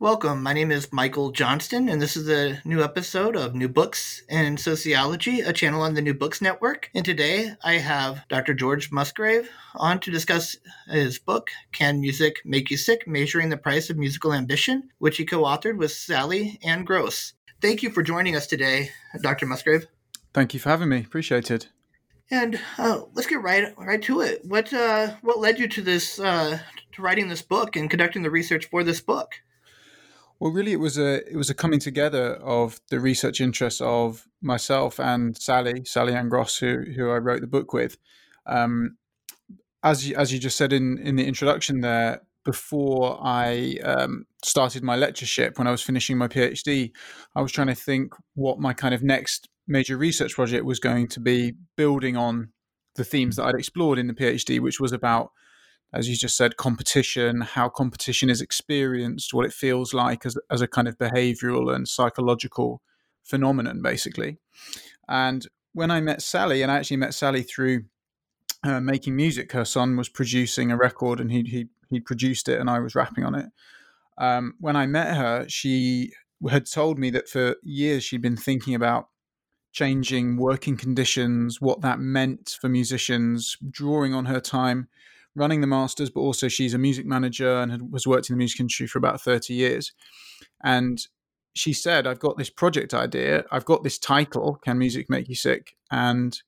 Welcome. My name is Michael Johnston, and this is a new episode of New Books and Sociology, a channel on the New Books Network. And today I have Dr. George Musgrave on to discuss his book, Can Music Make You Sick? Measuring the Price of Musical Ambition, which he co authored with Sally Ann Gross. Thank you for joining us today, Dr. Musgrave. Thank you for having me. Appreciate it. And uh, let's get right right to it. What uh, what led you to this uh, to writing this book and conducting the research for this book? Well, really, it was a it was a coming together of the research interests of myself and Sally Sally Ann Gross, who who I wrote the book with. Um, as you, as you just said in in the introduction there, before I um, started my lectureship, when I was finishing my PhD, I was trying to think what my kind of next major research project was going to be, building on the themes that I'd explored in the PhD, which was about as you just said, competition, how competition is experienced, what it feels like as, as a kind of behavioral and psychological phenomenon, basically. And when I met Sally, and I actually met Sally through uh, making music, her son was producing a record and he he he produced it, and I was rapping on it. Um, when I met her, she had told me that for years she'd been thinking about changing working conditions, what that meant for musicians, drawing on her time running the Masters, but also she's a music manager and had, was worked in the music industry for about 30 years. And she said, I've got this project idea. I've got this title, Can Music Make You Sick? And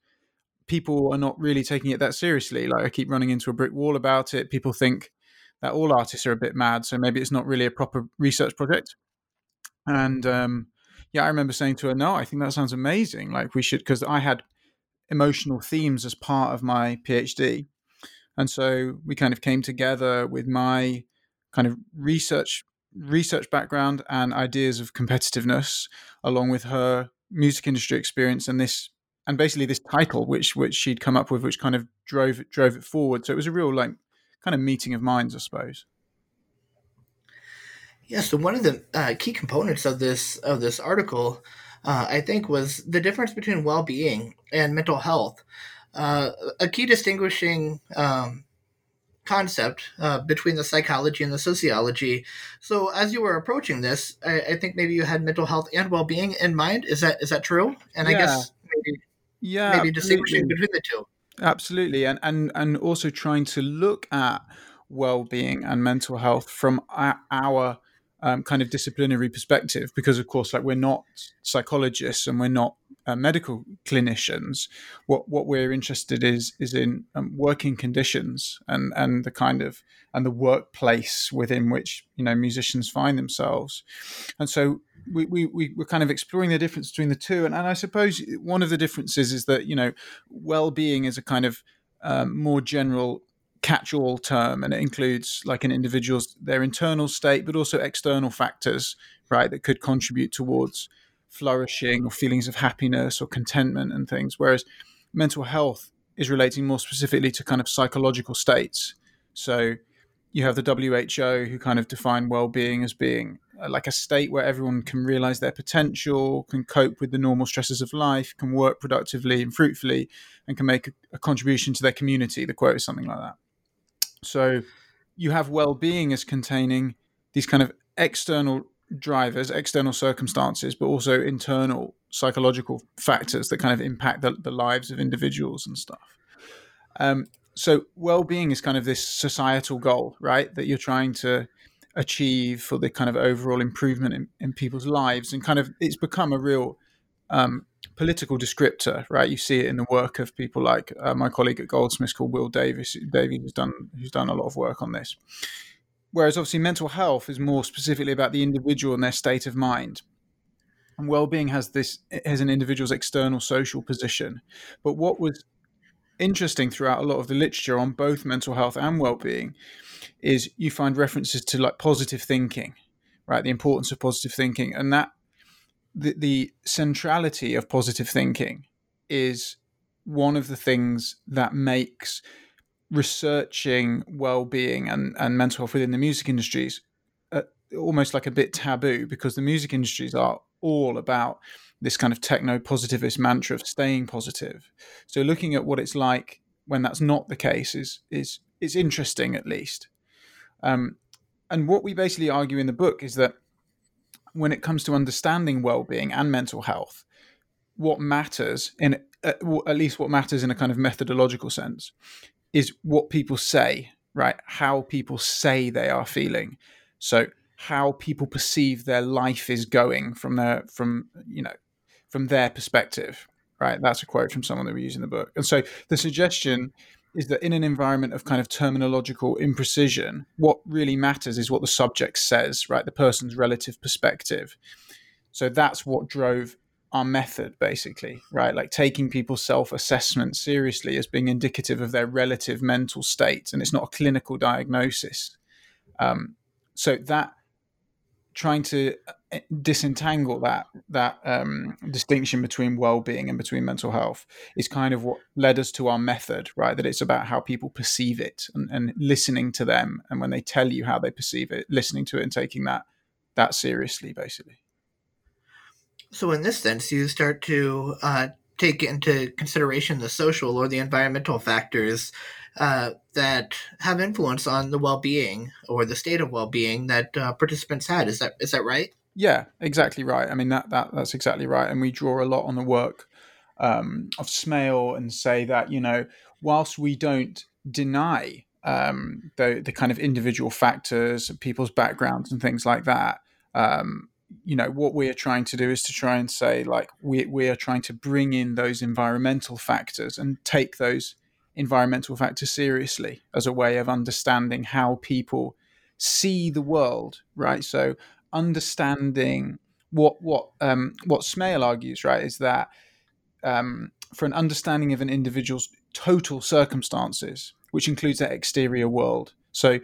people are not really taking it that seriously. Like I keep running into a brick wall about it. People think that all artists are a bit mad. So maybe it's not really a proper research project. And um, yeah, I remember saying to her, no, I think that sounds amazing. Like we should, because I had emotional themes as part of my PhD. And so we kind of came together with my kind of research research background and ideas of competitiveness, along with her music industry experience and this and basically this title which which she'd come up with, which kind of drove it drove it forward. So it was a real like kind of meeting of minds, I suppose. Yeah. So one of the uh, key components of this of this article, uh, I think, was the difference between well being and mental health. Uh, a key distinguishing um, concept uh, between the psychology and the sociology. So, as you were approaching this, I, I think maybe you had mental health and well being in mind. Is that is that true? And yeah. I guess maybe yeah, maybe distinguishing between the two. Absolutely, and and and also trying to look at well being and mental health from our um, kind of disciplinary perspective because of course like we're not psychologists and we're not uh, medical clinicians. What what we're interested is is in um, working conditions and and the kind of and the workplace within which you know musicians find themselves. And so we, we, we we're kind of exploring the difference between the two. And, and i suppose one of the differences is that you know well-being is a kind of um, more general catch-all term and it includes like an individual's their internal state but also external factors right that could contribute towards flourishing or feelings of happiness or contentment and things whereas mental health is relating more specifically to kind of psychological states so you have the WHO who kind of define well-being as being uh, like a state where everyone can realize their potential, can cope with the normal stresses of life, can work productively and fruitfully, and can make a, a contribution to their community. The quote is something like that. So you have well-being as containing these kind of external drivers, external circumstances, but also internal psychological factors that kind of impact the, the lives of individuals and stuff. Um, so well-being is kind of this societal goal, right? That you're trying to achieve for the kind of overall improvement in, in people's lives and kind of it's become a real um, political descriptor right? You see it in the work of people like uh, my colleague at goldsmiths called will Davis, davies who's done who's done a lot of work on this. Whereas obviously mental health is more specifically about the individual and their state of mind. And well-being has this has an individual's external social position. But what was interesting throughout a lot of the literature on both mental health and well-being is you find references to like positive thinking right? The importance of positive thinking. And that the, the centrality of positive thinking is one of the things that makes researching well-being and, and mental health within the music industries uh, almost like a bit taboo because the music industries are all about this kind of techno positivist mantra of staying positive. So looking at what it's like when that's not the case is is is interesting at least. Um, and what we basically argue in the book is that when it comes to understanding well-being and mental health, what matters in uh, at least what matters in a kind of methodological sense is what people say, right? How people say they are feeling. So how people perceive their life is going from their from you know from their perspective right that's a quote from someone that we use in the book and so the suggestion is that in an environment of kind of terminological imprecision what really matters is what the subject says right? The person's relative perspective. So that's what drove our method basically right? Like taking people's self-assessment seriously as being indicative of their relative mental state and it's not a clinical diagnosis. Um, so that trying to uh, disentangle that that um, distinction between well-being and between mental health is kind of what led us to our method right? That it's about how people perceive it and, and, listening to them. And when they tell you how they perceive it listening to it and taking that that seriously basically. So in this sense you start to uh, take into consideration the social or the environmental factors uh, that have influence on the well-being or the state of well-being that uh, participants had. Is that is that right? Yeah, exactly right. I mean that that that's exactly right. And we draw a lot on the work um, of Smail and say that you know whilst we don't deny um, the the kind of individual factors, people's backgrounds, and things like that. Um, you know what we are trying to do is to try and say like we we are trying to bring in those environmental factors and take those environmental factors seriously as a way of understanding how people see the world, right? So understanding what what um, what Smail argues, right, is that um, for an understanding of an individual's total circumstances, which includes their exterior world. So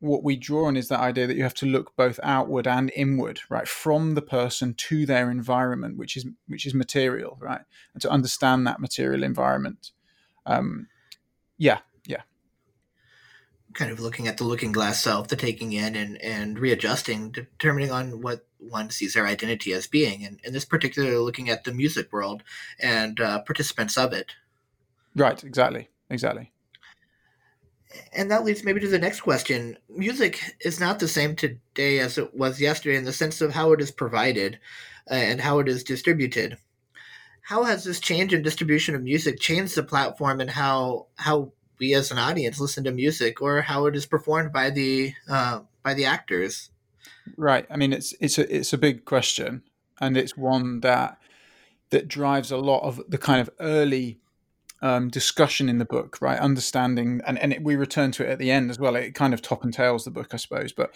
what we draw on is that idea that you have to look both outward and inward, right, from the person to their environment, which is which is material, right, and to understand that material environment. Um, yeah, yeah. Kind of looking at the looking glass self, the taking in and, and readjusting, determining on what one sees their identity as being. And in this particular, looking at the music world and uh, participants of it. Right, exactly, exactly. And that leads maybe to the next question. Music is not the same today as it was yesterday in the sense of how it is provided uh, and how it is distributed how has this change in distribution of music changed the platform and how how we as an audience listen to music or how it is performed by the uh, by the actors? Right. I mean, it's it's a it's a big question, and it's one that that drives a lot of the kind of early um, discussion in the book, right? Understanding, and, and it, we return to it at the end as well. It kind of top and tails the book, I suppose. But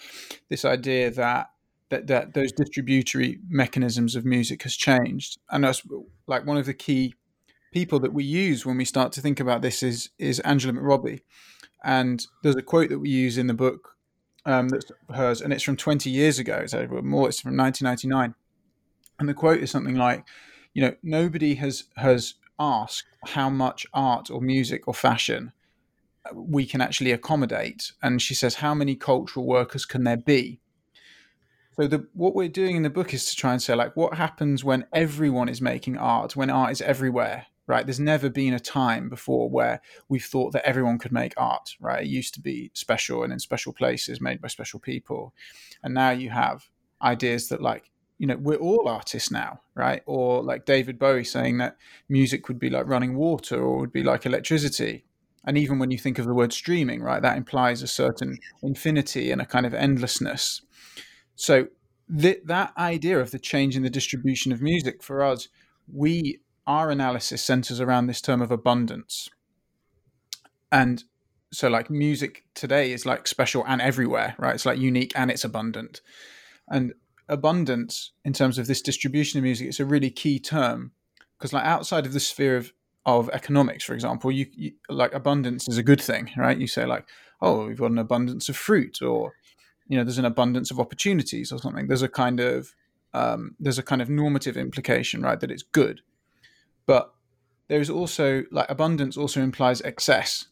this idea that that, that those distributory mechanisms of music has changed. And us, like one of the key people that we use when we start to think about this is is Angela McRobbie. And there's a quote that we use in the book um, that's hers, and it's from 20 years ago. So more, it's from 1999. And the quote is something like, you know, nobody has has asked how much art or music or fashion we can actually accommodate. And she says, how many cultural workers can there be? So the what we're doing in the book is to try and say like what happens when everyone is making art, when art is everywhere, right? There's never been a time before where we've thought that everyone could make art, right? It used to be special and in special places made by special people. And now you have ideas that like you know we're all artists now right or like david bowie saying that music would be like running water or would be like electricity And even when you think of the word streaming, right, that implies a certain infinity and a kind of endlessness. So th- that idea of the change in the distribution of music for us, we our analysis centers around this term of abundance. And so like music today is like special and everywhere, right? It's like unique and it's abundant. And abundance in terms of this distribution of music, it's a really key term because like outside of the sphere of of economics, for example, you, you, like abundance is a good thing, right? You say like, oh, we've got an abundance of fruit, or you know, there's an abundance of opportunities, or something. There's a kind of um, there's a kind of normative implication, right, that it's good, but there's also like abundance also implies excess,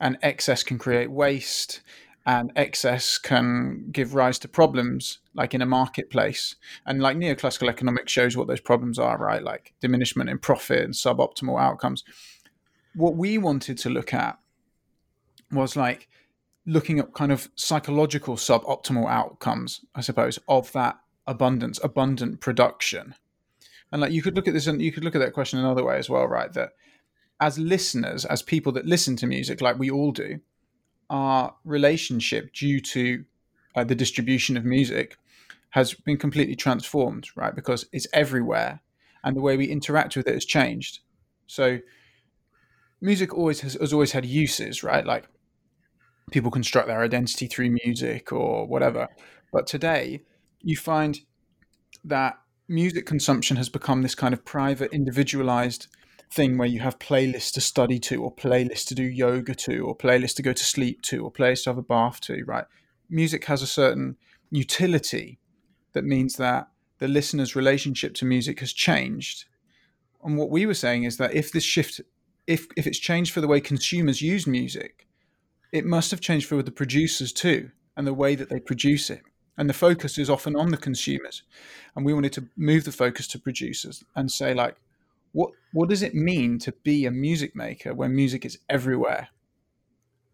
and excess can create waste, and excess can give rise to problems like in a marketplace. And like neoclassical economics shows what those problems are right? Like diminishment in profit and suboptimal outcomes. What we wanted to look at was like looking at kind of psychological suboptimal outcomes i suppose of that abundance abundant production and like you could look at this and you could look at that question another way as well right that as listeners as people that listen to music like we all do our relationship due to uh, the distribution of music has been completely transformed, right? Because it's everywhere, and the way we interact with it has changed. So, music always has, has always had uses, right? Like people construct their identity through music or whatever. But today, you find that music consumption has become this kind of private, individualized thing where you have playlists to study to, or playlists to do yoga to, or playlists to go to sleep to, or playlists to have a bath to, right? Music has a certain utility that means that the listener's relationship to music has changed. And what we were saying is that if this shift, if if it's changed for the way consumers use music, it must have changed for the producers too, and the way that they produce it. And the focus is often on the consumers. And we wanted to move the focus to producers and say, like, what what does it mean to be a music maker when music is everywhere?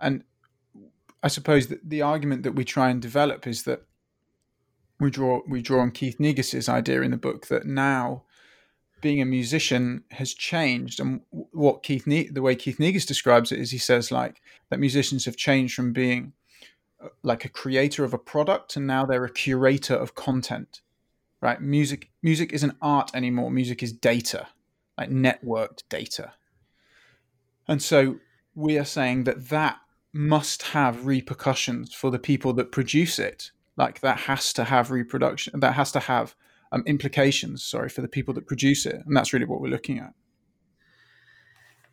And I suppose that the argument that we try and develop is that we draw we draw on Keith Negus's idea in the book that now being a musician has changed and what Keith ne- the way Keith Negus describes it is he says like that musicians have changed from being like a creator of a product and now they're a curator of content right music music isn't art anymore music is data like networked data. And so we are saying that that must have repercussions for the people that produce it. Like that has to have reproduction, that has to have um, implications, sorry, for the people that produce it. And that's really what we're looking at.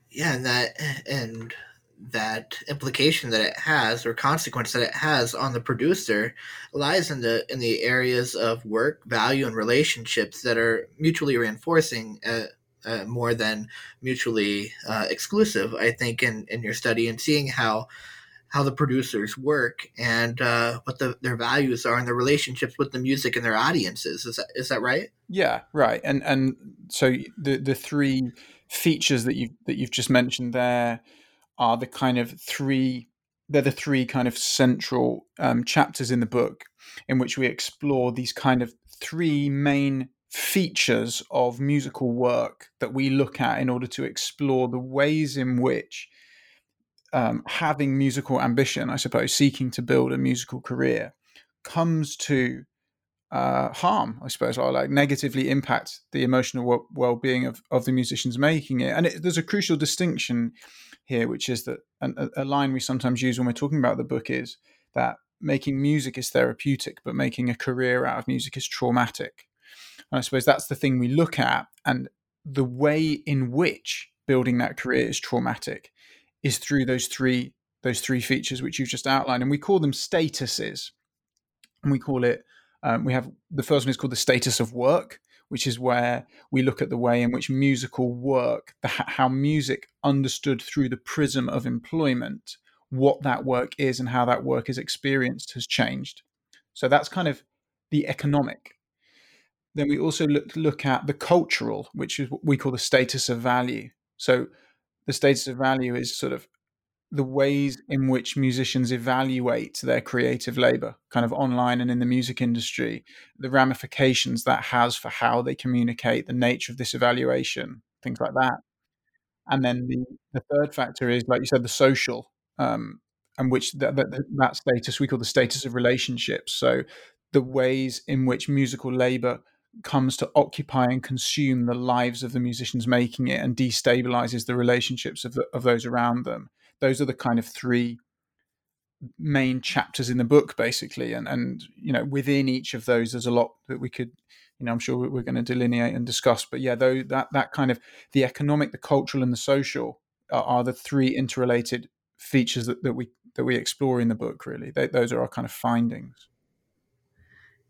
Yeah, and that and that implication that it has or consequence that it has on the producer lies in the in the areas of work value and relationships that are mutually reinforcing uh, uh, more than mutually uh, exclusive. I think in in your study and seeing how how the producers work and uh, what the, their values are and their relationships with the music and their audiences. Is that is that right? Yeah, right. And and so the the three features that you that you've just mentioned there are the kind of three they're the three kind of central um, chapters in the book in which we explore these kind of three main features of musical work that we look at in order to explore the ways in which um, having musical ambition, I suppose, seeking to build a musical career, comes to uh, harm, I suppose, or like negatively impact the emotional well being of, of the musicians making it. And it, there's a crucial distinction here, which is that a, a line we sometimes use when we're talking about the book is that making music is therapeutic, but making a career out of music is traumatic. And I suppose that's the thing we look at. And the way in which building that career is traumatic is through those three those three features which you've just outlined, and we call them statuses. And we call it um, we have the first one is called the status of work, which is where we look at the way in which musical work, the, how music understood through the prism of employment, what that work is and how that work is experienced has changed. So that's kind of the economic then we also look, look at the cultural, which is what we call the status of value. So the status of value is sort of the ways in which musicians evaluate their creative labor, kind of online and in the music industry, the ramifications that has for how they communicate, the nature of this evaluation, things like that. and then the, the third factor is like you said the social um, and which that, that, that status we call the status of relationships so the ways in which musical labor comes to occupy and consume the lives of the musicians making it and destabilizes the relationships of, the, of those around them those are the kind of three main chapters in the book basically and and you know within each of those there's a lot that we could you know i'm sure we're going to delineate and discuss but yeah though that that kind of the economic the cultural and the social are, are the three interrelated features that, that we that we explore in the book really. They, those are our kind of findings.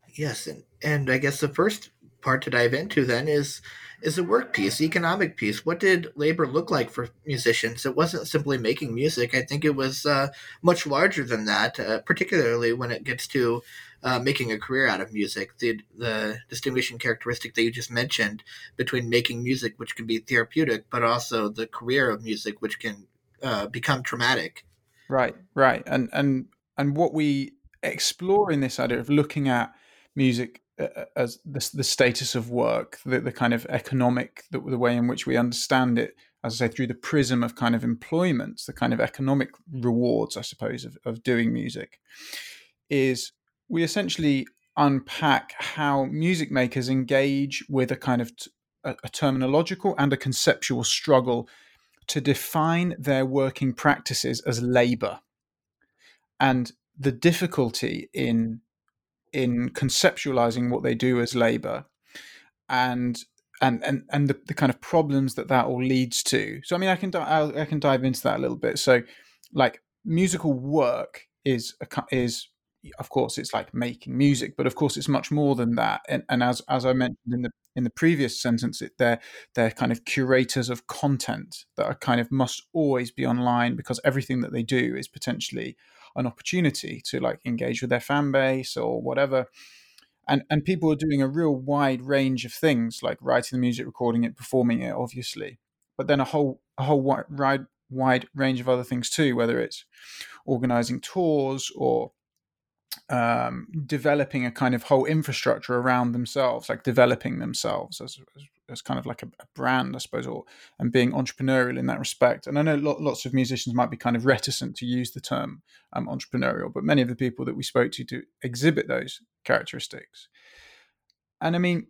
Yes and, and i guess the first part to dive into then is is the work piece, the economic piece. What did labor look like for musicians? It wasn't simply making music. I think it was uh, much larger than that, uh, particularly when it gets to uh, making a career out of music. The the distinguishing characteristic that you just mentioned between making music, which can be therapeutic, but also the career of music, which can uh, become traumatic. Right, right, and and and what we explore in this idea of looking at music as the, the status of work, the, the kind of economic, the, the, way in which we understand it, as I say, through the prism of kind of employment, the kind of economic rewards, I suppose, of, of doing music, is we essentially unpack how music makers engage with a kind of t- a, a terminological and a conceptual struggle to define their working practices as labor. And the difficulty in in conceptualizing what they do as labor and and and and the, the kind of problems that that all leads to. So i mean i can i can dive into that a little bit. So like musical work is a, is of course it's like making music but of course it's much more than that. And, and as as i mentioned in the in the previous sentence it, they're they're kind of curators of content that are kind of must always be online because everything that they do is potentially an opportunity to like engage with their fan base or whatever. And and people are doing a real wide range of things like writing the music recording it performing it obviously. But then a whole a whole wide wide range of other things too whether it's organizing tours or um, developing a kind of whole infrastructure around themselves, like developing themselves as, as, as kind of like a, a, brand, I suppose, or and being entrepreneurial in that respect. And I know lots of musicians might be kind of reticent to use the term um, entrepreneurial, but many of the people that we spoke to do exhibit those characteristics. And I mean,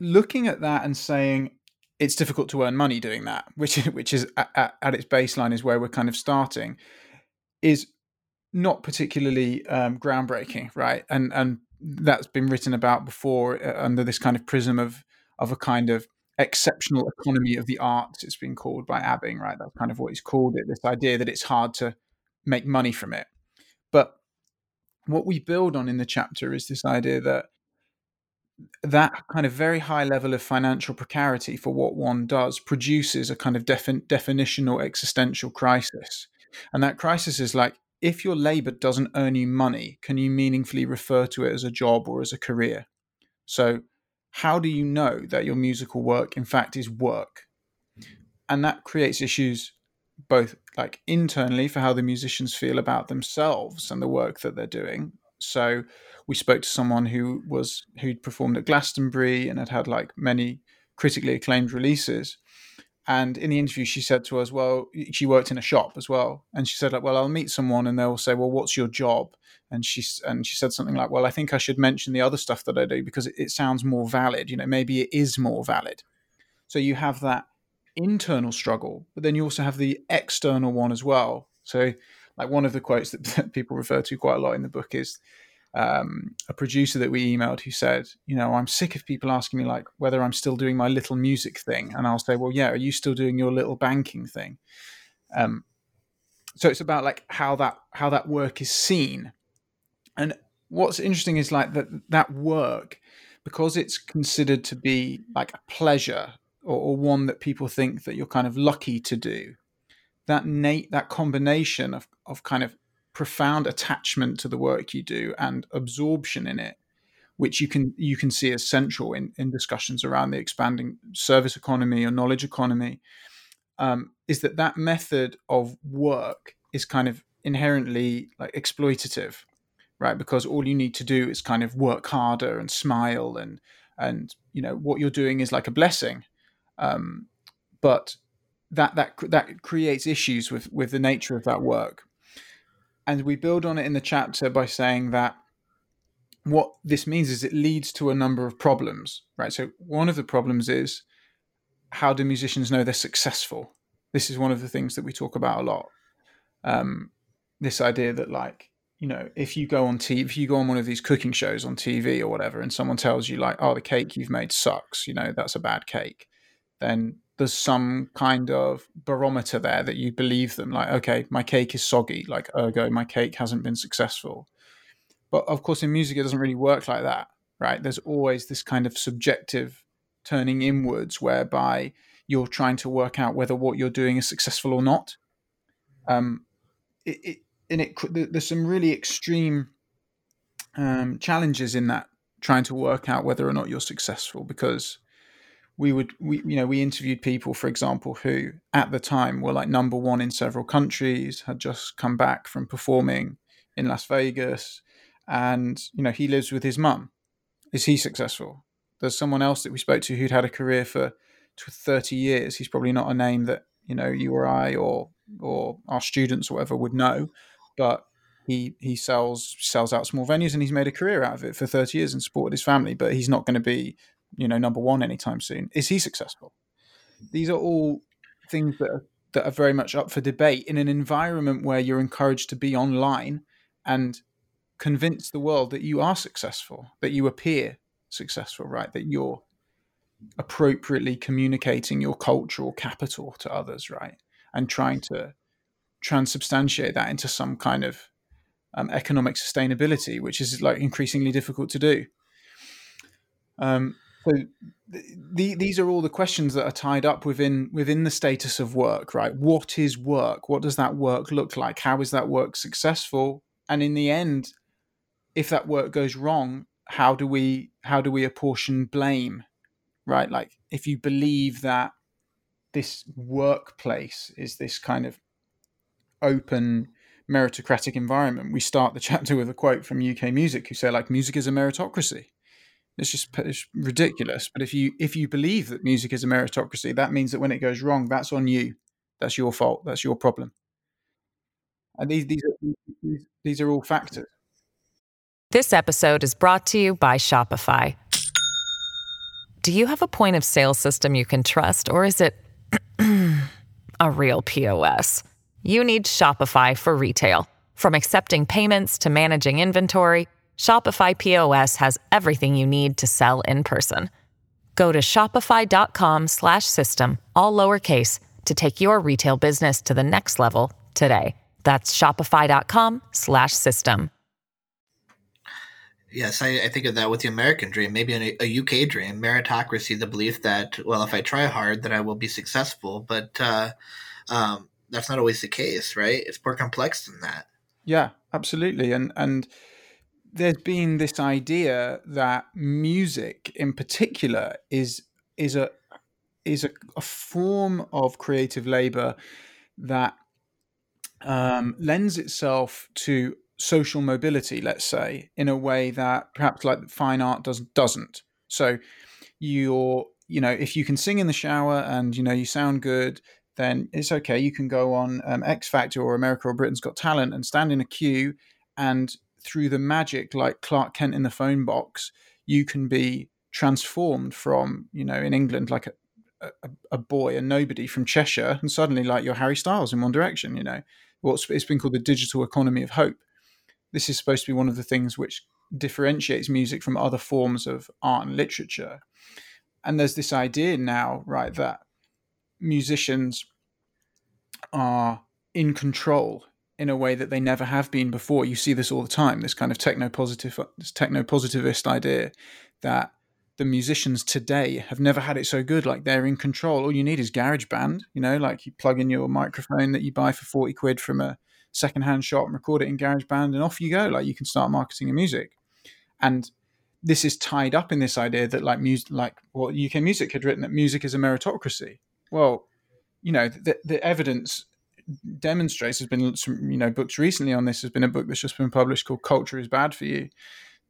looking at that and saying it's difficult to earn money doing that, which which is at, at its baseline is where we're kind of starting, is not particularly um, groundbreaking, right? And and that's been written about before uh, under this kind of prism of of a kind of exceptional economy of the arts. It's been called by Abbing, right? That's kind of what he's called it. This idea that it's hard to make money from it, but what we build on in the chapter is this idea that that kind of very high level of financial precarity for what one does produces a kind of defin- definitional existential crisis. And that crisis is like, if your labor doesn't earn you money, can you meaningfully refer to it as a job or as a career? So, how do you know that your musical work, in fact, is work? And that creates issues both like internally for how the musicians feel about themselves and the work that they're doing. So, we spoke to someone who was who'd performed at Glastonbury and had had like many critically acclaimed releases and in the interview, she said to us, well, she worked in a shop as well. And she said, like, well, I'll meet someone and they'll say, well, what's your job? And she, and she said something like, well, I think I should mention the other stuff that I do because it, it sounds more valid. You know, maybe it is more valid. So you have that internal struggle, but then you also have the external one as well. So, like one of the quotes that, that people refer to quite a lot in the book is um, a producer that we emailed who said, you know, I'm sick of people asking me like whether I'm still doing my little music thing, and I'll say, well, yeah, are you still doing your little banking thing? Um, so it's about like how that how that work is seen, and what's interesting is like that that work because it's considered to be like a pleasure or, or one that people think that you're kind of lucky to do. That Nate that combination of of kind of profound attachment to the work you do and absorption in it which you can you can see as central in, in discussions around the expanding service economy or knowledge economy um, is that that method of work is kind of inherently like exploitative right because all you need to do is kind of work harder and smile and and you know what you're doing is like a blessing um, but that that that creates issues with with the nature of that work. And we build on it in the chapter by saying that what this means is it leads to a number of problems, right? So one of the problems is how do musicians know they're successful? This is one of the things that we talk about a lot. Um, this idea that like you know if you go on TV, if you go on one of these cooking shows on TV or whatever, and someone tells you like, oh, the cake you've made sucks, you know that's a bad cake, then there's some kind of barometer there that you believe them. Like, okay, my cake is soggy, like ergo my cake hasn't been successful. But of course, in music, it doesn't really work like that, right? There's always this kind of subjective turning inwards whereby you're trying to work out whether what you're doing is successful or not. Um, it, it and it there's some really extreme um, challenges in that trying to work out whether or not you're successful because we would we you know we interviewed people for example who at the time were like number one in several countries had just come back from performing in las vegas and you know he lives with his mum. Is he successful? There's someone else that we spoke to who'd had a career for 30 years. He's probably not a name that you know you or i or or our students or whatever would know but he he sells sells out small venues and he's made a career out of it for 30 years and supported his family but he's not going to be you know number one anytime soon is he successful these are all things that are, that are very much up for debate in an environment where you're encouraged to be online and convince the world that you are successful, that you appear successful, right? That you're appropriately communicating your cultural capital to others, right? And trying to transubstantiate that into some kind of um, economic sustainability, which is like increasingly difficult to do. Um, so the, these are all the questions that are tied up within within the status of work, right? What is work? What does that work look like? How is that work successful? And in the end, if that work goes wrong, how do we how do we apportion blame? Right? Like if you believe that this workplace is this kind of open meritocratic environment, we start the chapter with a quote from UK Music who say like music is a meritocracy. It's just it's ridiculous. But if you if you believe that music is a meritocracy, that means that when it goes wrong, that's on you. That's your fault. That's your problem. And these these are, these, these are all factors. This episode is brought to you by Shopify. Do you have a point of sale system you can trust, or is it a real POS? You need Shopify for retail. From accepting payments to managing inventory, Shopify POS has everything you need to sell in person. Go to shopify.com/system all lowercase to take your retail business to the next level today. That's shopify.com/system. Yes, I, I, think of that with the American dream, maybe a, a, UK dream, meritocracy, the belief that, well, if I try hard, then I will be successful. But uh, um, that's not always the case, right? It's more complex than that. Yeah, absolutely. And, and there's been this idea that music in particular is, is, a, is a, a form of creative labor that um, lends itself to social mobility, let's say, in a way that perhaps like fine art does doesn't. So you're, you know, if you can sing in the shower and you know you sound good, then it's okay. You can go on um, X Factor or America or Britain's Got Talent and stand in a queue, and through the magic, like Clark Kent in the phone box, you can be transformed from, you know, in England, like a, a, a boy, a nobody from Cheshire, and suddenly like you're Harry Styles in One Direction. You know, what's it's been called the digital economy of hope this is supposed to be one of the things which differentiates music from other forms of art and literature. And there's this idea now, right, that musicians are in control in a way that they never have been before. You see this all the time. This kind of techno positive, this techno positivist idea that the musicians today have never had it so good. Like they're in control. All you need is GarageBand. You know, like you plug in your microphone that you buy for forty quid from a secondhand shop and record it in GarageBand, and off you go. Like you can start marketing your music, and this is tied up in this idea that like music, like what UK Music had written that music is a meritocracy. Well, you know, the, the evidence demonstrates there's been some you know books recently on this. There's been a book that's just been published called "Culture is Bad for You."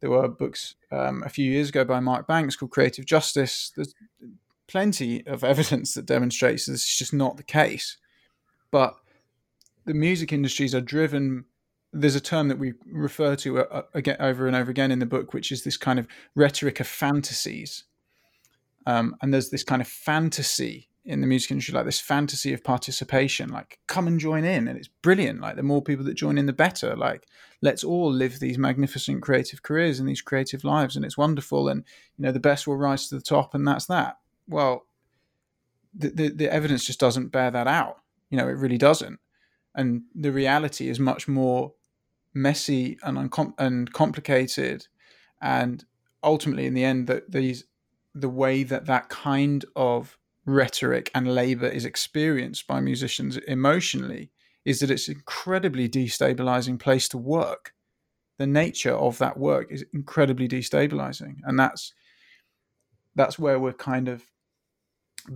There were books um, a few years ago by Mark Banks called "Creative Justice." There's plenty of evidence that demonstrates this is just not the case. But the music industries are driven. There's a term that we refer to uh, uh, again over and over again in the book, which is this kind of rhetoric of fantasies. Um, and there's this kind of fantasy in the music industry, like this fantasy of participation, like come and join in, and it's brilliant. Like the more people that join in, the better. Like let's all live these magnificent creative careers and these creative lives, and it's wonderful. And you know the best will rise to the top, and that's that. Well, the, the, the evidence just doesn't bear that out. You know, it really doesn't. And the reality is much more messy and uncom- and complicated, and ultimately, in the end, that these the way that that kind of rhetoric and labor is experienced by musicians emotionally is that it's an incredibly destabilizing place to work. The nature of that work is incredibly destabilizing, and that's that's where we're kind of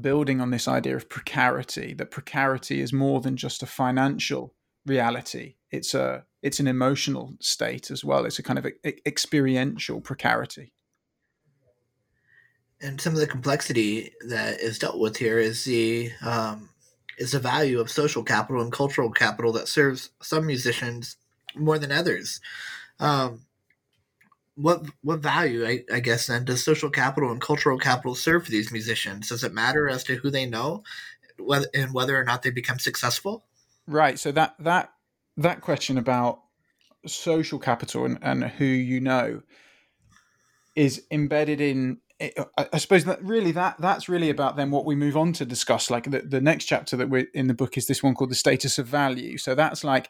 building on this idea of precarity. That precarity is more than just a financial reality; it's a it's an emotional state as well. It's a kind of experiential precarity and some of the complexity that is dealt with here is the um, is the value of social capital and cultural capital that serves some musicians more than others. Um, what what value, I, I, guess, then does social capital and cultural capital serve for these musicians? Does it matter as to who they know, whether and whether or not they become successful? Right. So that that that question about social capital and, and who you know is embedded in I suppose that really that that's really about then what we move on to discuss. Like the, the next chapter that we're in the book is this one called the status of value. So that's like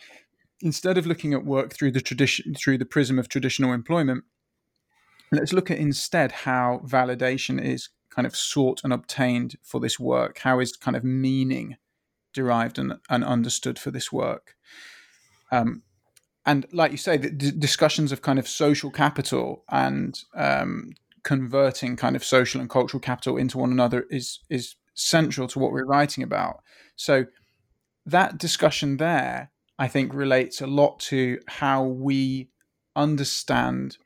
instead of looking at work through the tradition through the prism of traditional employment, let's look at instead how validation is kind of sought and obtained for this work. How is kind of meaning derived and, and understood for this work? Um, and like you say, the d- discussions of kind of social capital and um, converting kind of social and cultural capital into one another is is central to what we're writing about. So that discussion there, I think, relates a lot to how we understand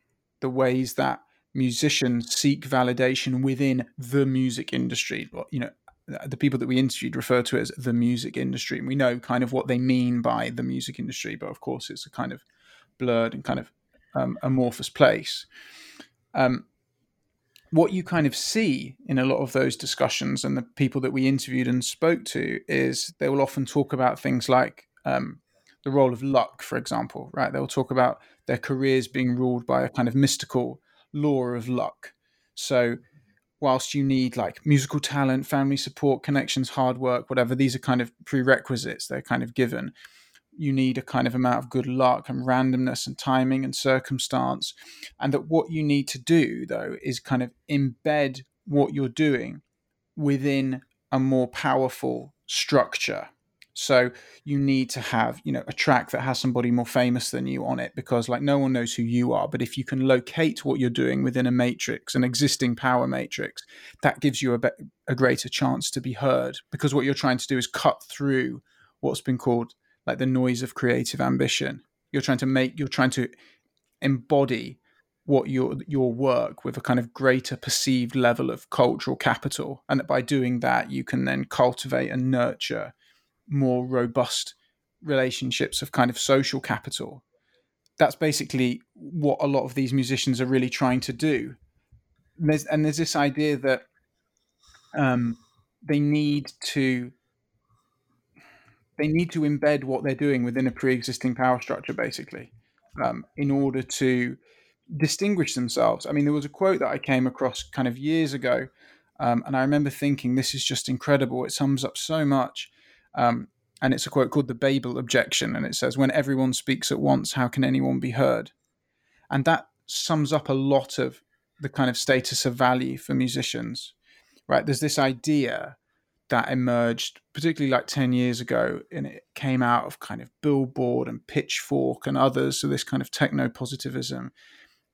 the ways that musicians seek validation within the music industry. You know, the people that we interviewed refer to it as the music industry. And we know kind of what they mean by the music industry, but of course, it's a kind of blurred and kind of um, amorphous place. Um, what you kind of see in a lot of those discussions and the people that we interviewed and spoke to is they will often talk about things like um, the role of luck, for example, right? They'll talk about their careers being ruled by a kind of mystical law of luck. So, whilst you need like musical talent, family support, connections, hard work, whatever, these are kind of prerequisites, they're kind of given you need a kind of amount of good luck and randomness and timing and circumstance. And that what you need to do, though, is kind of embed what you're doing within a more powerful structure. So you need to have, you know, a track that has somebody more famous than you on it because like no one knows who you are. But if you can locate what you're doing within a matrix, an existing power matrix, that gives you a, be- a greater chance to be heard because what you're trying to do is cut through what's been called like the noise of creative ambition. You're trying to make, you're trying to embody what your your work with a kind of greater perceived level of cultural capital, and that by doing that, you can then cultivate and nurture more robust relationships of kind of social capital. That's basically what a lot of these musicians are really trying to do. And there's, and there's this idea that um, they need to they need to embed what they're doing within a pre-existing power structure, basically, um, in order to distinguish themselves. I mean, there was a quote that I came across kind of years ago, um, and I remember thinking, "This is just incredible. It sums up so much." Um, and it's a quote called the Babel objection, and it says, "When everyone speaks at once, how can anyone be heard?" And that sums up a lot of the kind of status of value for musicians, right? There's this idea that emerged, particularly like 10 years ago, and it came out of kind of Billboard and Pitchfork and others. So, this kind of techno positivism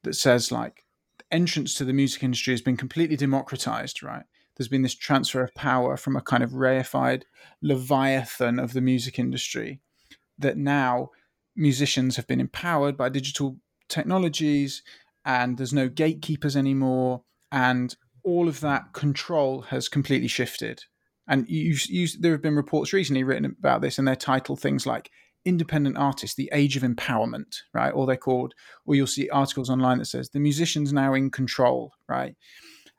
that says, like, entrance to the music industry has been completely democratized, right? There's been this transfer of power from a kind of reified leviathan of the music industry that now musicians have been empowered by digital technologies and there's no gatekeepers anymore. And all of that control has completely shifted. And you, there have been reports recently written about this, and they're titled things like "Independent Artist: The Age of Empowerment," right? Or they're called, or you'll see articles online that says the musician's now in control, right?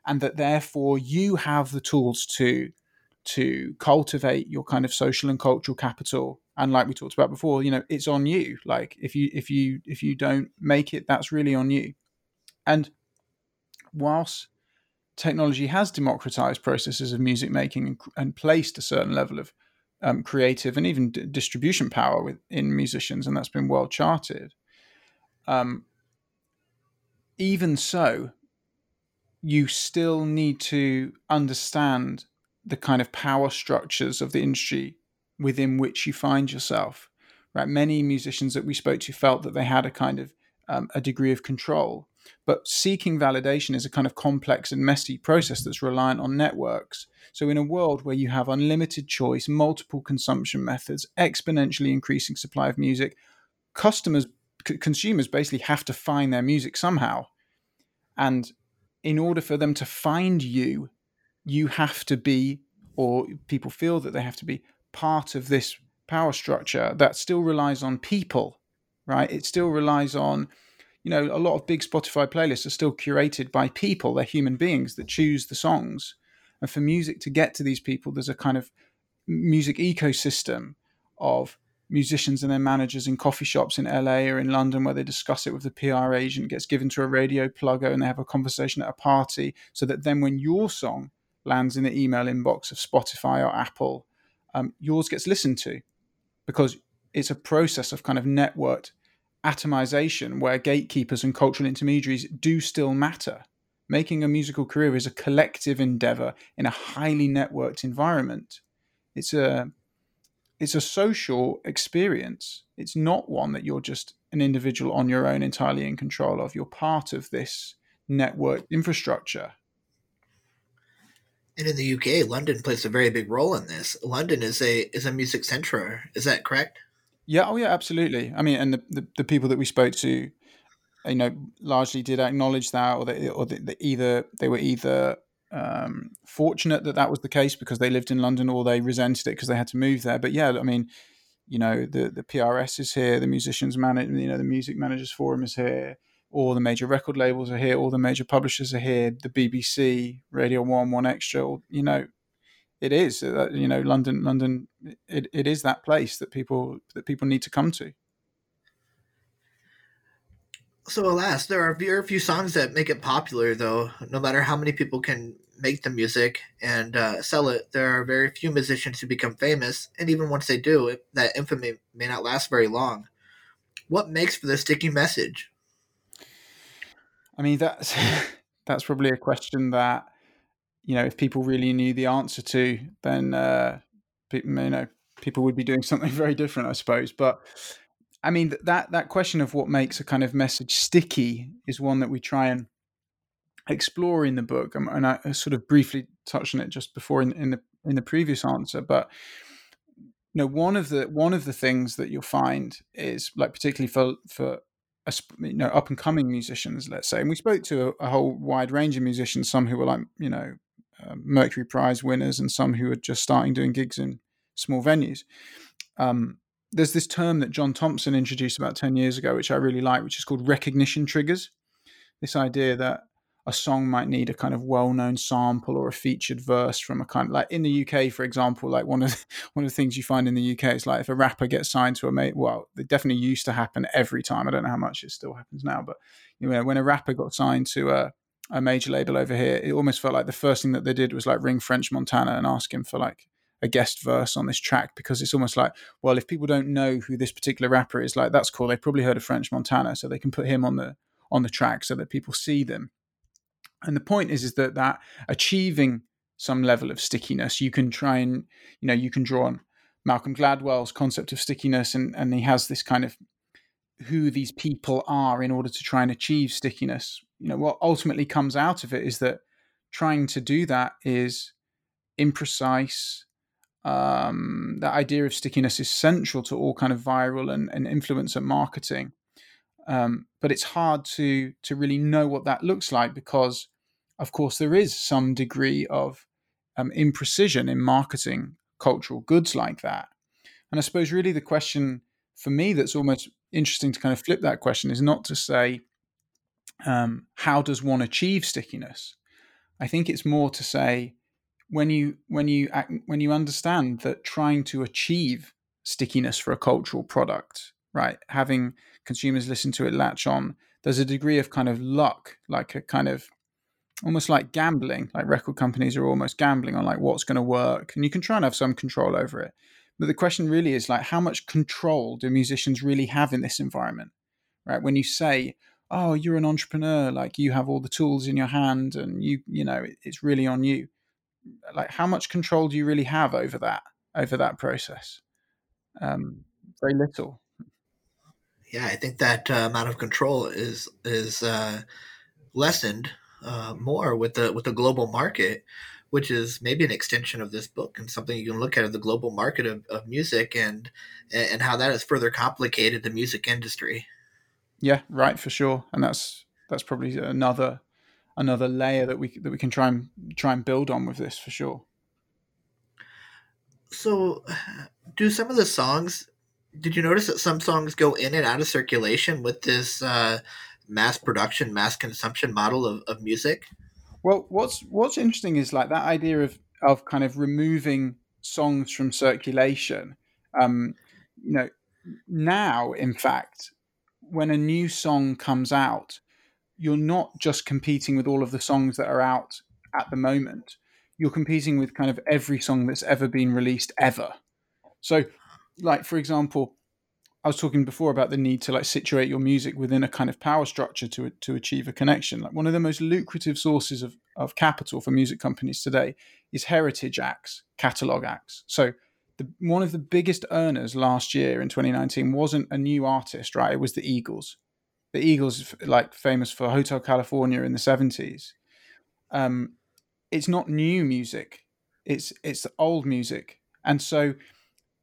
And that therefore you have the tools to to cultivate your kind of social and cultural capital and like we talked about before you know it's on you like if you if you if you don't make it that's really on you and whilst technology has democratized processes of music making and, and placed a certain level of um, creative and even d- distribution power within musicians, and that's been well charted. Um, even so, you still need to understand the kind of power structures of the industry within which you find yourself. Right, many musicians that we spoke to felt that they had a kind of um, a degree of control, but seeking validation is a kind of complex and messy process that's reliant on networks. So, in a world where you have unlimited choice, multiple consumption methods, exponentially increasing supply of music, customers, c- consumers basically have to find their music somehow. And in order for them to find you, you have to be, or people feel that they have to be, part of this power structure that still relies on people, right? It still relies on you know, a lot of big Spotify playlists are still curated by people. They're human beings that choose the songs. And for music to get to these people, there's a kind of music ecosystem of musicians and their managers in coffee shops in LA or in London where they discuss it with the PR agent, gets given to a radio plugger, and they have a conversation at a party. So that then when your song lands in the email inbox of Spotify or Apple, um, yours gets listened to because it's a process of kind of networked atomization where gatekeepers and cultural intermediaries do still matter. Making a musical career is a collective endeavor in a highly networked environment. It's a it's a social experience. It's not one that you're just an individual on your own entirely in control of. You're part of this network infrastructure. And in the UK, London plays a very big role in this. London is a is a music center. Is that correct? Yeah, oh yeah, absolutely. I mean, and the, the, the people that we spoke to, you know, largely did acknowledge that, or they, or they, either they were either um, fortunate that that was the case because they lived in London, or they resented it because they had to move there. But yeah, I mean, you know, the the PRS is here, the musicians manage, you know, the Music Managers Forum is here, all the major record labels are here, all the major publishers are here, the BBC, Radio One, One Extra, you know, it is uh, you know London London it, it is that place that people that people need to come to. So alas, there are very few songs that make it popular though. No matter how many people can make the music and uh, sell it, there are very few musicians who become famous, and even once they do, that infamy may not last very long. What makes for the sticky message? I mean that's that's probably a question that you know, if people really knew the answer to, then uh, you know, people would be doing something very different, I suppose. But I mean, that that question of what makes a kind of message sticky is one that we try and explore in the book, and, and I sort of briefly touched on it just before in, in the in the previous answer. But you know, one of the one of the things that you'll find is like particularly for for you know up and coming musicians, let's say, and we spoke to a, a, whole wide range of musicians, some who were like you know Mercury Prize winners and some who are just starting doing gigs in small venues. Um, there's this term that John Thompson introduced about 10 years ago, which I really like, which is called recognition triggers. This idea that a song might need a kind of well-known sample or a featured verse from a kind of like in the UK, for example, like one of the, one of the things you find in the UK is like if a rapper gets signed to a mate, well, it definitely used to happen every time. I don't know how much it still happens now, but you know, when a rapper got signed to a a major label over here, it almost felt like the first thing that they did was like ring French Montana and ask him for like a guest verse on this track because it's almost like, well, if people don't know who this particular rapper is, like that's cool. They probably heard of French Montana, so they can put him on the on the track so that people see them. And the point is, is that that achieving some level of stickiness, you can try and you know you can draw on Malcolm Gladwell's concept of stickiness, and and he has this kind of who these people are in order to try and achieve stickiness. You know, what ultimately comes out of it is that trying to do that is imprecise. Um, that idea of stickiness is central to all kind of viral and, and influencer marketing. Um, but it's hard to to really know what that looks like because of course, there is some degree of um, imprecision in marketing cultural goods like that. And I suppose really the question for me that's almost interesting to kind of flip that question is not to say, um, how does one achieve stickiness? I think it's more to say, when you when you when you understand that trying to achieve stickiness for a cultural product, right, having consumers listen to it, latch on, there's a degree of kind of luck, like a kind of almost like gambling. Like record companies are almost gambling on like what's going to work, and you can try and have some control over it. But the question really is like, how much control do musicians really have in this environment, right? When you say, "Oh, you're an entrepreneur," like you have all the tools in your hand, and you, you know, it's really on you. Like, how much control do you really have over that, over that process? Um, very little. Yeah, I think that uh, amount of control is is uh, lessened uh, more with the with the global market, which is maybe an extension of this book and something you can look at of the global market of, of music and and how that has further complicated the music industry. Yeah, right, for sure, and that's that's probably another another layer that we that we can try and try and build on with this for sure. So, do some of the songs? Did you notice that some songs go in and out of circulation with this uh, mass production, mass consumption model of, of music? Well, what's what's interesting is like that idea of of kind of removing songs from circulation. Um, you know, now in fact, when a new song comes out, you're not just competing with all of the songs that are out at the moment. You're competing with kind of every song that's ever been released ever. So, like for example, I was talking before about the need to like situate your music within a kind of power structure to to achieve a connection. Like one of the most lucrative sources of, of capital for music companies today is heritage acts, catalog acts. So the, one of the biggest earners last year in 2019 wasn't a new artist, right? It was the Eagles. The Eagles, like famous for Hotel California in the 70s. Um, it's not new music; it's it's old music, and so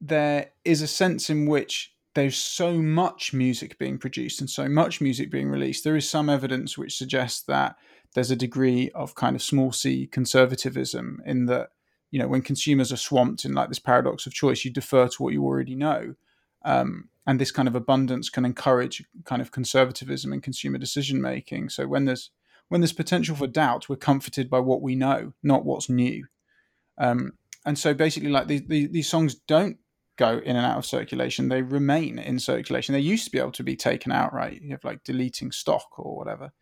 there is a sense in which there's so much music being produced and so much music being released, there is some evidence which suggests that there's a degree of kind of small c conservatism in that, you know, when consumers are swamped in like this paradox of choice, you defer to what you already know. Um, and this kind of abundance can encourage kind of conservatism in consumer decision making. So when there's when there's potential for doubt, we're comforted by what we know, not what's new. Um, and so basically, like these, these songs don't go in and out of circulation. They remain in circulation. They used to be able to be taken out, right? You have like deleting stock or whatever.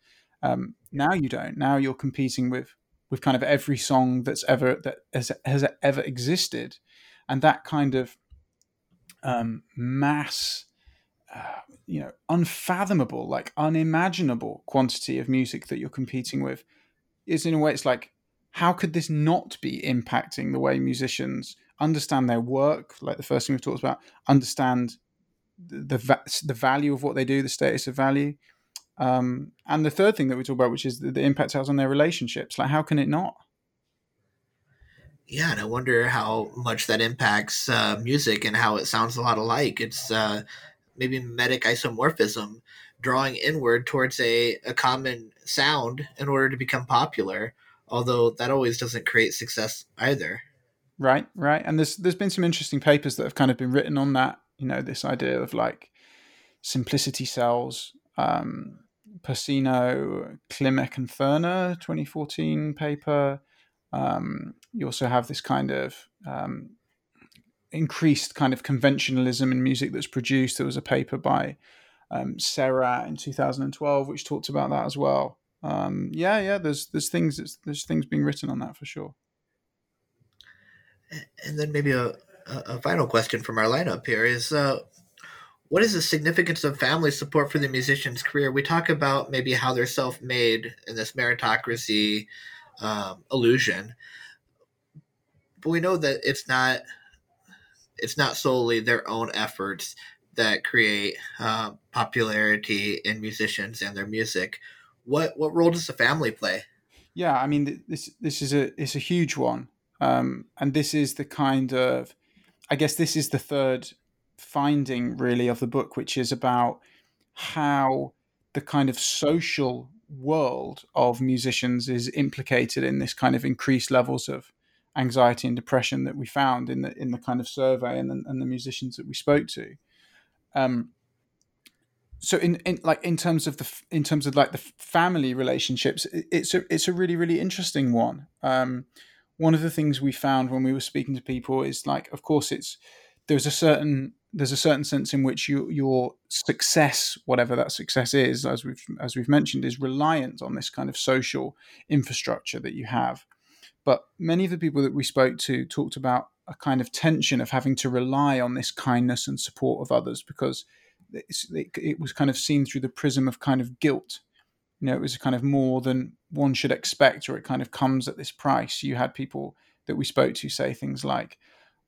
Um, now you don't. Now you're competing with with kind of every song that's ever that has, has ever existed, and that kind of um, mass, uh, you know, unfathomable, like unimaginable quantity of music that you're competing with is in a way it's like how could this not be impacting the way musicians understand their work, like the first thing we've talked about, understand the the, the value of what they do, the status of value, um, and the third thing that we talk about, which is the, the impact it has on their relationships. Like, how can it not? Yeah, and I wonder how much that impacts uh, music and how it sounds a lot alike. It's uh, maybe mimetic isomorphism, drawing inward towards a, a common sound in order to become popular, although that always doesn't create success either. Right, right. And there's there's been some interesting papers that have kind of been written on that. You know, this idea of like simplicity sells. Um, Percino, Klimek, and Thurner, 2014 paper. Um, you also have this kind of um, increased kind of conventionalism in music that's produced. There was a paper by um, Serra in 2012 which talked about that as well. Um, yeah, yeah. There's there's things there's things being written on that for sure. And then maybe a, a final question from our lineup here is uh, what is the significance of family support for the musician's career? We talk about maybe how they're self made in this meritocracy um, illusion, but we know that it's not it's not solely their own efforts that create uh, popularity in musicians and their music. What what role does the family play? Yeah, I mean this this is a it's a huge one. Um, and this is the kind of, I guess, this is the third finding really of the book, which is about how the kind of social world of musicians is implicated in this kind of increased levels of anxiety and depression that we found in the in the kind of survey and and the musicians that we spoke to. Um, so in, in like in terms of the in terms of like the family relationships, it's a it's a really really interesting one. Um, one of the things we found when we were speaking to people is like, of course, it's there's a certain there's a certain sense in which you, your success, whatever that success is, as we've as we've mentioned, is reliant on this kind of social infrastructure that you have. But many of the people that we spoke to talked about a kind of tension of having to rely on this kindness and support of others because it, it was kind of seen through the prism of kind of guilt. You know, it was kind of more than one should expect, or it kind of comes at this price. You had people that we spoke to say things like,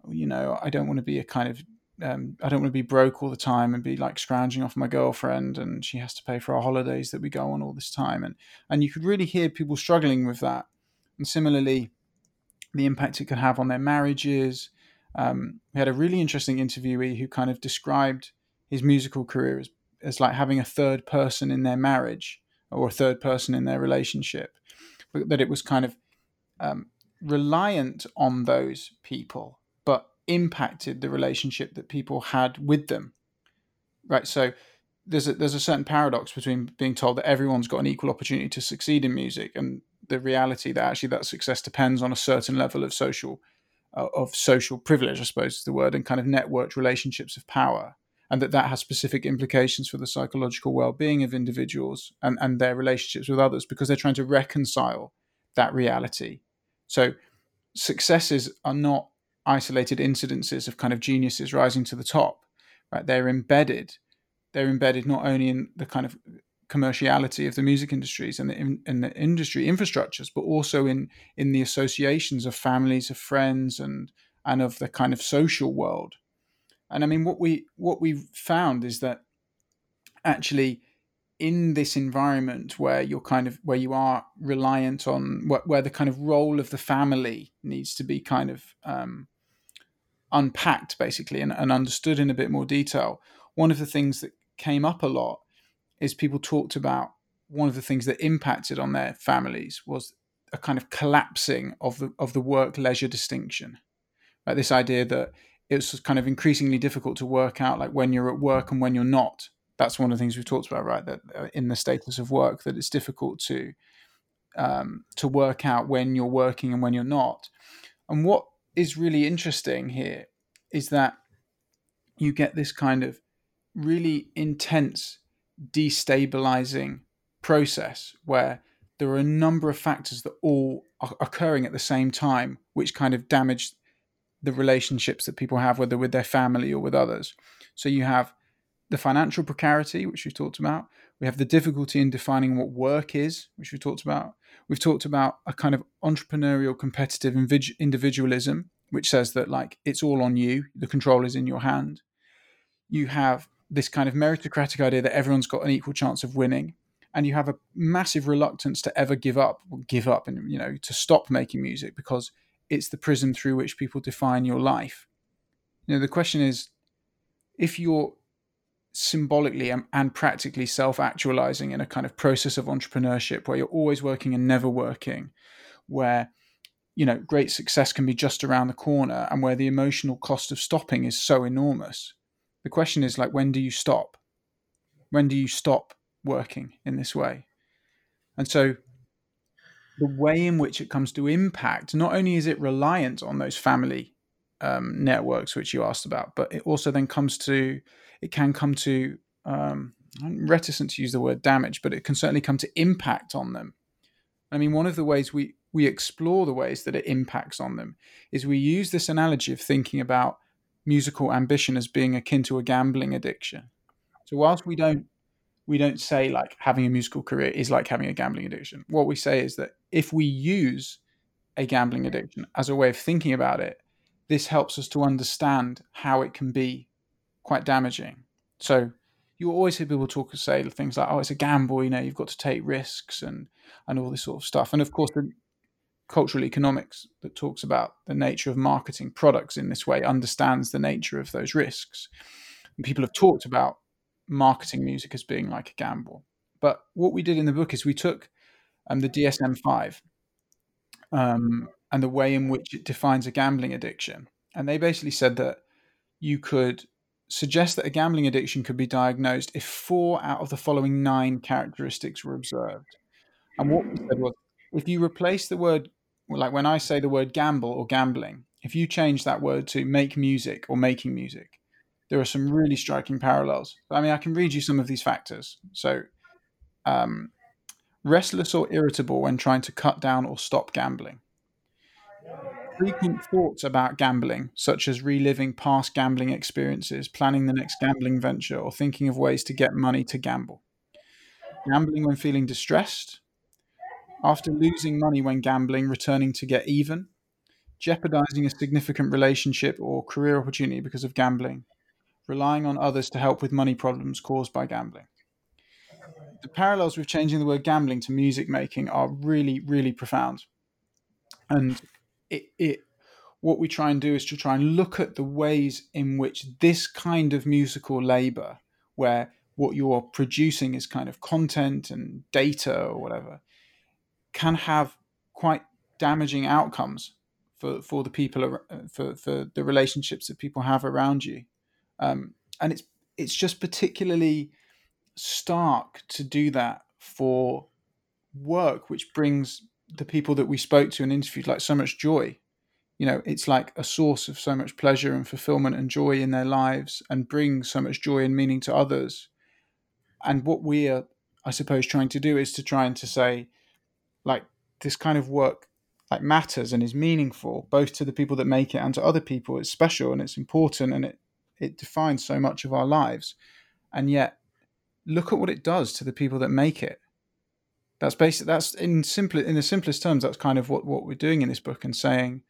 oh, you know, I don't want to be a kind of um, I don't want to be broke all the time and be like scrounging off my girlfriend and she has to pay for our holidays that we go on all this time. And and you could really hear people struggling with that. And similarly the impact it could have on their marriages. Um, we had a really interesting interviewee who kind of described his musical career as, as like having a third person in their marriage or a third person in their relationship but that it was kind of um, reliant on those people but impacted the relationship that people had with them. Right. So there's a, there's a certain paradox between being told that everyone's got an equal opportunity to succeed in music and the reality that actually that success depends on a certain level of social uh, of social privilege, I suppose is the word, and kind of networked relationships of power, and that that has specific implications for the psychological well-being of individuals and, and their relationships with others because they're trying to reconcile that reality. So successes are not isolated incidences of kind of geniuses rising to the top, right? They're embedded. They're embedded not only in the kind of commerciality of the music industries and the, in, in the industry infrastructures, but also in in the associations of families, of friends, and and of the kind of social world. And I mean, what we what we've found is that actually in this environment where you're kind of where you are reliant on where, where the kind of role of the family needs to be kind of um, unpacked basically and, and understood in a bit more detail, one of the things that came up a lot is people talked about one of the things that impacted on their families was a kind of collapsing of the of the work leisure distinction. Right? This idea that it's kind of increasingly difficult to work out like when you're at work and when you're not. That's one of the things we've talked about, right? That uh, in the status of work, that it's difficult to um, to work out when you're working and when you're not. And what is really interesting here is that you get this kind of really intense destabilizing process where there are a number of factors that all are occurring at the same time which kind of damage the relationships that people have whether with their family or with others. So you have the financial precarity which we've talked about. We have the difficulty in defining what work is which we've talked about. We've talked about a kind of entrepreneurial competitive individualism which says that like it's all on you, the control is in your hand. You have this kind of meritocratic idea that everyone's got an equal chance of winning, and you have a massive reluctance to ever give up, give up, and you know to stop making music because it's the prism through which people define your life. You know, the question is, if you're symbolically and, and practically self-actualizing in a kind of process of entrepreneurship where you're always working and never working, where you know great success can be just around the corner and where the emotional cost of stopping is so enormous the question is like when do you stop when do you stop working in this way and so the way in which it comes to impact not only is it reliant on those family um, networks which you asked about but it also then comes to it can come to um, i'm reticent to use the word damage but it can certainly come to impact on them i mean one of the ways we we explore the ways that it impacts on them is we use this analogy of thinking about musical ambition as being akin to a gambling addiction. So whilst we don't we don't say like having a musical career is like having a gambling addiction. What we say is that if we use a gambling addiction as a way of thinking about it, this helps us to understand how it can be quite damaging. So you always hear people talk and say things like, "Oh, it's a gamble," you know, you've got to take risks and and all this sort of stuff. And of course, the, cultural economics that talks about the nature of marketing products in this way understands the nature of those risks. And people have talked about marketing music as being like a gamble. but what we did in the book is we took um, the DSM five um, and the way in which it defines a gambling addiction, and they basically said that you could suggest that a gambling addiction could be diagnosed if four out of the following nine characteristics were observed. And what we said was if you replace the word, like when I say the word gamble or gambling, if you change that word to make music or making music, there are some really striking parallels. I mean, I can read you some of these factors. So, um, restless or irritable when trying to cut down or stop gambling. Frequent thoughts about gambling, such as reliving past gambling experiences, planning the next gambling venture, or thinking of ways to get money to gamble. Gambling when feeling distressed. After losing money when gambling, returning to get even. Jeopardizing a significant relationship or career opportunity because of gambling. Relying on others to help with money problems caused by gambling the parallels with changing the word gambling to music making are really, really profound. And it, it what we try and do is to try and look at the ways in which this kind of musical labor, where what you're producing is kind of content and data or whatever, can have quite damaging outcomes for, for the people for, for the relationships that people have around you. Um, and it's it's just particularly stark to do that for work which brings the people that we spoke to and interviewed like so much joy. You know it's like a source of so much pleasure and fulfillment and joy in their lives and brings so much joy and meaning to others. And what we are i suppose trying to do is to try and to say like this kind of work like matters and is meaningful both to the people that make it and to other people. It's special and it's important and it it defines so much of our lives. And yet look at what it does to the people that make it. That's basic. That's in simple in the simplest terms. That's kind of what what we're doing in this book and saying,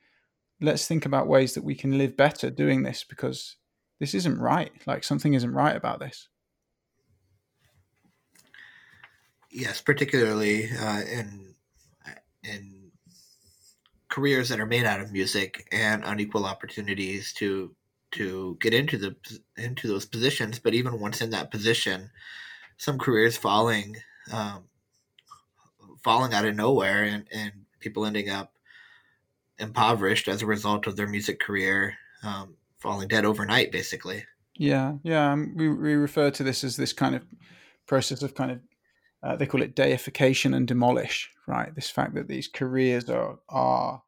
let's think about ways that we can live better doing this because this isn't right. Like something isn't right about this. Yes, particularly uh, in in careers that are made out of music and unequal opportunities to to get into the into those positions. But even once in that position, some careers falling um, falling out of nowhere, and and people ending up impoverished as a result of their music career um, falling dead overnight, basically. Yeah, yeah. Um, we we refer to this as this kind of process of kind of uh, they call it deification and demolish, right? This fact that these careers are are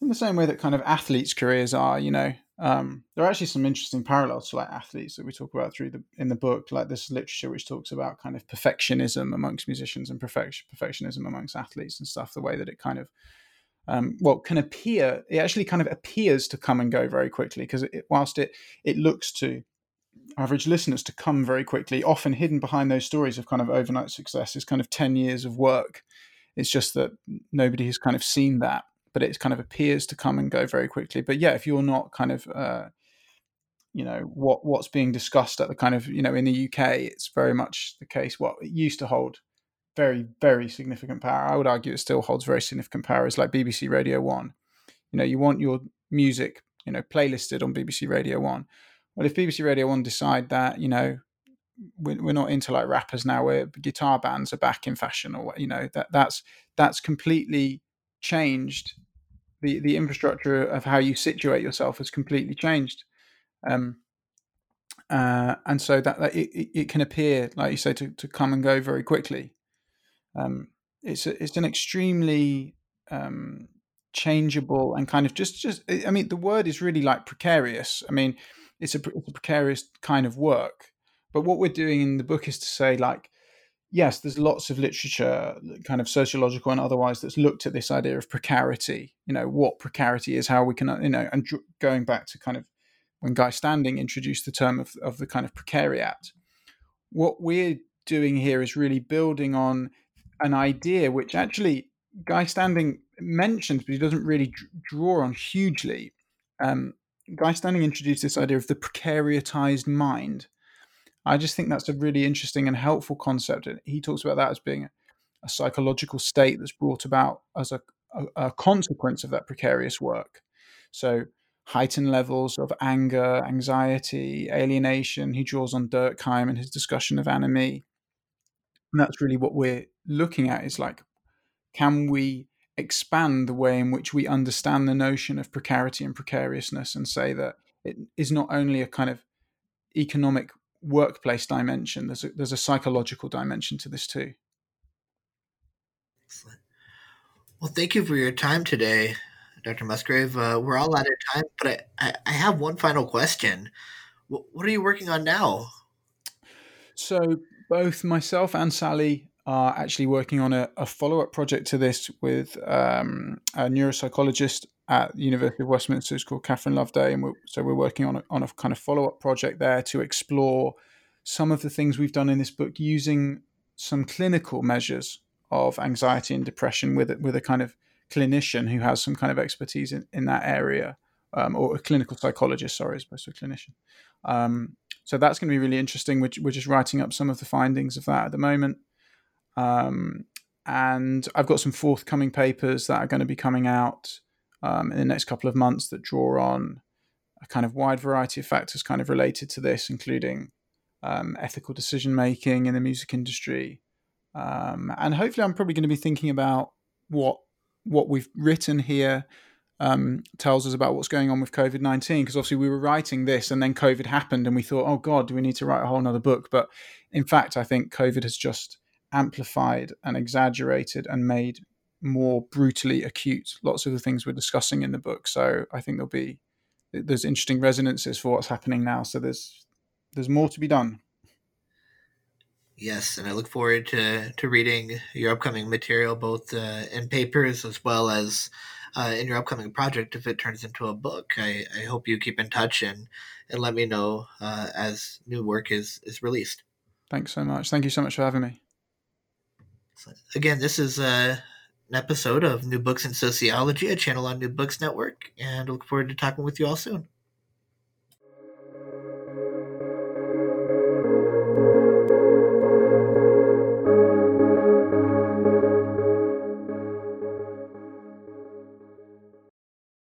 in the same way that kind of athletes' careers are, you know, um, there are actually some interesting parallels to like athletes that we talk about through the in the book, like this literature which talks about kind of perfectionism amongst musicians and perfection perfectionism amongst athletes and stuff. The way that it kind of um, well can appear, it actually kind of appears to come and go very quickly because whilst it it looks to average listeners to come very quickly, often hidden behind those stories of kind of overnight success is kind of ten years of work. It's just that nobody has kind of seen that but it kind of appears to come and go very quickly. But yeah, if you're not kind of uh, you know what what's being discussed at the kind of you know in the UK, it's very much the case. What it used to hold very very significant power. I would argue it still holds very significant power. Is like BBC Radio One. You know, you want your music you know playlisted on BBC Radio One. Well, if BBC Radio One decide that you know we're not into like rappers now where guitar bands are back in fashion or you know that that's that's completely changed. The the infrastructure of how you situate yourself has completely changed. Um, uh, and so that, that it, it can appear, like you say, to, to come and go very quickly. Um, it's a, it's an extremely um, changeable and kind of just just. I mean, the word is really like precarious. I mean, it's a, it's a precarious kind of work. But what we're doing in the book is to say like yes, there's lots of literature, kind of sociological and otherwise, that's looked at this idea of precarity. You know, what precarity is, how we can, you know, and going back to kind of when Guy Standing introduced the term of, of the kind of precariat. What we're doing here is really building on an idea which actually Guy Standing mentions, but he doesn't really draw on hugely. Um, Guy Standing introduced this idea of the precariatized mind I just think that's a really interesting and helpful concept. And he talks about that as being a psychological state that's brought about as a, a, a consequence of that precarious work. So, heightened levels of anger, anxiety, alienation. He draws on Durkheim in his discussion of anomie. And that's really what we're looking at is like, can we expand the way in which we understand the notion of precarity and precariousness and say that it is not only a kind of economic workplace dimension, there's a, there's a psychological dimension to this too. Excellent. Well, thank you for your time today, Dr. Musgrave. Uh, we're all out of time, but I, I, I have one final question. what are you working on now? So, both myself and Sally are actually working on a, a follow up project to this with um, a neuropsychologist at the University of Westminster. It's called Catherine Loveday. And we're, so, we're working on a, on a kind of follow up project there to explore some of the things we've done in this book using some clinical measures of anxiety and depression with with a kind of clinician who has some kind of expertise in, in that area, um, or a clinical psychologist, sorry, as opposed to a clinician. Um, so that's going to be really interesting. We're, we're, just writing up some of the findings of that at the moment. Um, and I've got some forthcoming papers that are going to be coming out um, in the next couple of months that draw on a kind of wide variety of factors kind of related to this, including um, ethical decision making in the music industry, um, and hopefully, I'm probably going to be thinking about what what we've written here um, tells us about what's going on with COVID 19. Because obviously, we were writing this and then COVID happened, and we thought, oh God, do we need to write a whole other book? But in fact, I think COVID has just amplified and exaggerated and made more brutally acute lots of the things we're discussing in the book. So I think there'll be there's interesting resonances for what's happening now. So there's there's more to be done. Yes, and I look forward to, to reading your upcoming material, both uh, in papers as well as uh, in your upcoming project if it turns into a book. I, I hope you keep in touch and, and let me know uh, as new work is, is released. Thanks so much. Thank you so much for having me. Again, this is uh, episode of New Books in Sociology, a channel on New Books Network, and I look forward to talking with you all soon.